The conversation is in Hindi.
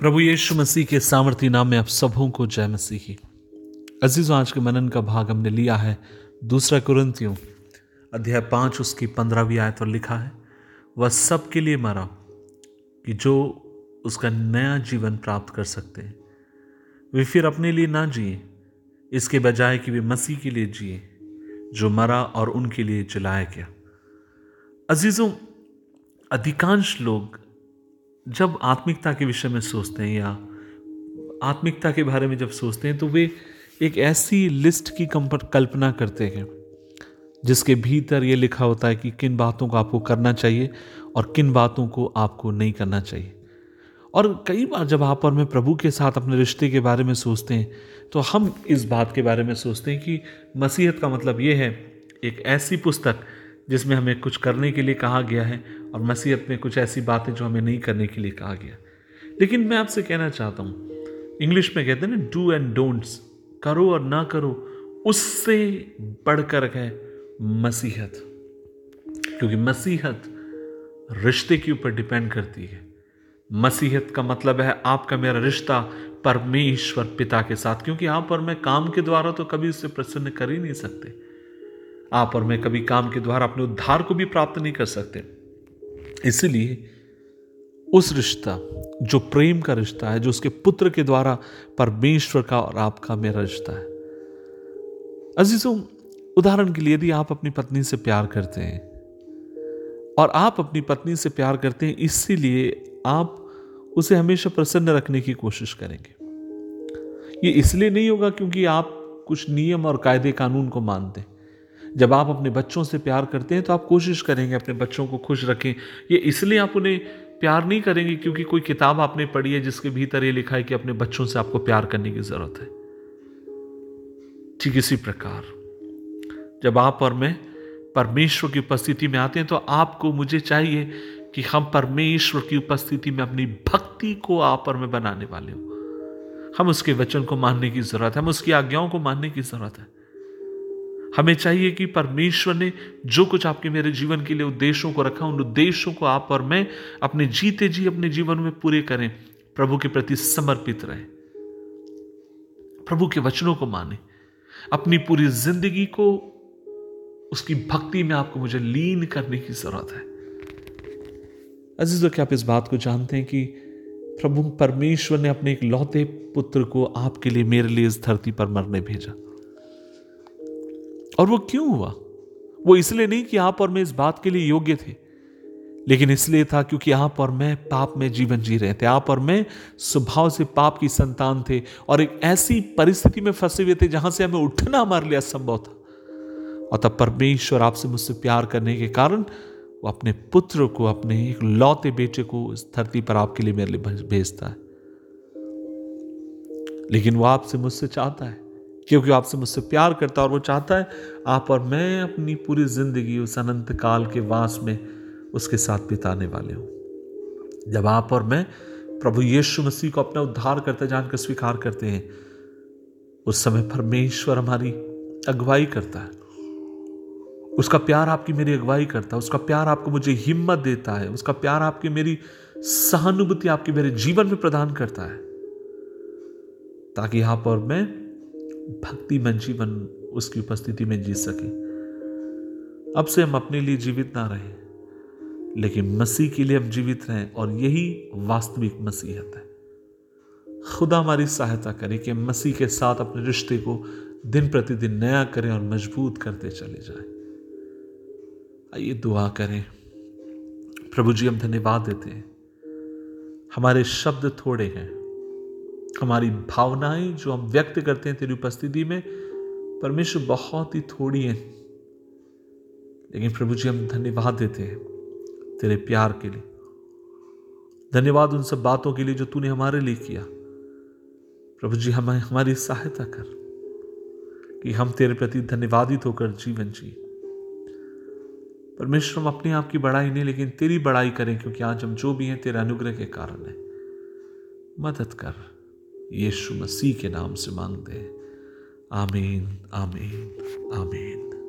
प्रभु यीशु मसीह के सामर्थ्य नाम में आप सबों को जय मसीही। अजीजों, आज के मनन का भाग हमने लिया है दूसरा कुरंतियों अध्याय पाँच, उसकी पंद्रहवीं आयत और लिखा है, वह सबके लिए मरा कि जो उसका नया जीवन प्राप्त कर सकते हैं। वे फिर अपने लिए ना जिए, इसके बजाय कि वे मसीह के लिए जिए, जो मरा और उनके लिए जलाया गया। अजीजों, अधिकांश लोग जब आत्मिकता के विषय में सोचते हैं या आत्मिकता के बारे में जब सोचते हैं तो वे एक ऐसी लिस्ट की कल्पना करते हैं, जिसके भीतर ये लिखा होता है कि किन बातों को आपको करना चाहिए और किन बातों को आपको नहीं करना चाहिए। और कई बार जब आप और मैं प्रभु के साथ अपने रिश्ते के बारे में सोचते हैं तो हम इस बात के बारे में सोचते हैं कि मसीहत का मतलब ये है, एक ऐसी पुस्तक जिसमें हमें कुछ करने के लिए कहा गया है और मसीहत में कुछ ऐसी बातें जो हमें नहीं करने के लिए कहा गया। लेकिन मैं आपसे कहना चाहता हूँ, इंग्लिश में कहते हैं ना डू एंड डोंट्स करो और ना करो, उससे बढ़कर है मसीहत। क्योंकि मसीहत रिश्ते के ऊपर डिपेंड करती है। मसीहत का मतलब है आपका मेरा रिश्ता परमेश्वर पिता के साथ, क्योंकि आप और मैं काम के द्वारा तो कभी उससे प्रसन्न कर ही नहीं सकते। आप और मैं कभी काम के द्वारा अपने उद्धार को भी प्राप्त नहीं कर सकते। इसलिए उस रिश्ता, जो प्रेम का रिश्ता है, जो उसके पुत्र के द्वारा परमेश्वर का और आपका मेरा रिश्ता है। अजीजों, उदाहरण के लिए यदि आप अपनी पत्नी से प्यार करते हैं, और आप अपनी पत्नी से प्यार करते हैं, इसीलिए आप उसे हमेशा प्रसन्न रखने की कोशिश करेंगे। ये इसलिए नहीं होगा क्योंकि आप कुछ नियम और कायदे कानून को मानते हैं। जब आप अपने बच्चों से प्यार करते हैं तो आप कोशिश करेंगे अपने बच्चों को खुश रखें। ये इसलिए आप उन्हें प्यार नहीं करेंगे क्योंकि कोई किताब आपने पढ़ी है जिसके भीतर ये लिखा है कि अपने बच्चों से आपको प्यार करने की ज़रूरत है। ठीक इसी प्रकार, जब आप और मैं परमेश्वर की उपस्थिति में आते हैं तो आपको मुझे चाहिए कि हम परमेश्वर की उपस्थिति में अपनी भक्ति को आप और मैं बनाने वाले हो। हम उसके वचन को मानने की ज़रूरत है, हम उसकी आज्ञाओं को मानने की ज़रूरत है। हमें चाहिए कि परमेश्वर ने जो कुछ आपके मेरे जीवन के लिए उद्देश्यों को रखा, उन उद्देश्यों को आप और मैं अपने जीते जी, अपने जीवन में पूरे करें। प्रभु के प्रति समर्पित रहे। प्रभु के वचनों को माने। अपनी पूरी ज़िंदगी को उसकी भक्ति में आपको मुझे लीन करने की ज़रूरत है। अजीजों, क्या आप इस बात को जानते हैं कि प्रभु परमेश्वर ने अपने एक लौते पुत्र को आपके लिए मेरे लिए इस धरती पर मरने भेजा? और वो क्यों हुआ? वो इसलिए नहीं कि आप और मैं इस बात के लिए योग्य थे, लेकिन इसलिए था क्योंकि आप और मैं पाप में जीवन जी रहे थे। आप और मैं स्वभाव से पाप की संतान थे और एक ऐसी परिस्थिति में फंसे हुए थे जहाँ से हमें उठना हमारे लिए असंभव था। और तब परमेश्वर आपसे मुझसे प्यार करने के कारण वो अपने पुत्र को, अपने एक लौते बेटे को इस धरती पर आपके लिए मेरे लिए भेजता है। लेकिन वो आपसे मुझसे चाहता है क्योंकि आपसे मुझसे प्यार करता है और वो चाहता है आप और मैं अपनी पूरी ज़िंदगी उस अनंत काल के वास में उसके साथ बिताने वाले हूँ। जब आप और मैं प्रभु यीशु मसीह को अपना उद्धार करते, जानकर स्वीकार करते हैं, उस समय परमेश्वर हमारी अगुवाई करता है। उसका प्यार आपकी मेरी अगुवाई करता है, उसका प्यार आपको मुझे हिम्मत देता है, उसका प्यार आपकी मेरी सहानुभूति आपके मेरे जीवन में प्रदान करता है, ताकि आप और मैं भक्तिमय जीवन उसकी उपस्थिति में जी सके। अब से हम अपने लिए जीवित ना रहे, लेकिन मसीह के लिए हम जीवित रहें और यही वास्तविक मसीहत है। खुदा हमारी सहायता करे कि मसीह के साथ अपने रिश्ते को दिन प्रतिदिन नया करें और मज़बूत करते चले जाएँ। आइए दुआ करें। प्रभु जी, हम धन्यवाद देते हैं। हमारे शब्द थोड़े हैं। हमारी भावनाएँ जो हम व्यक्त करते हैं तेरी उपस्थिति में, परमेश्वर बहुत ही थोड़ी है। लेकिन प्रभु जी, हम धन्यवाद देते हैं तेरे प्यार के लिए। धन्यवाद उन सब बातों के लिए जो तूने हमारे लिए किया। प्रभु जी, हमें, हमारी सहायता कर कि हम तेरे प्रति धन्यवादित होकर जीवन जी परमेश्वर, हम अपने आप की बड़ाई नहीं, लेकिन तेरी बड़ाई करें, क्योंकि आज हम जो भी हैं तेरे अनुग्रह के कारण है। मदद कर। यीशु मसीह के नाम से मांगते हैं। आमीन आमीन आमीन।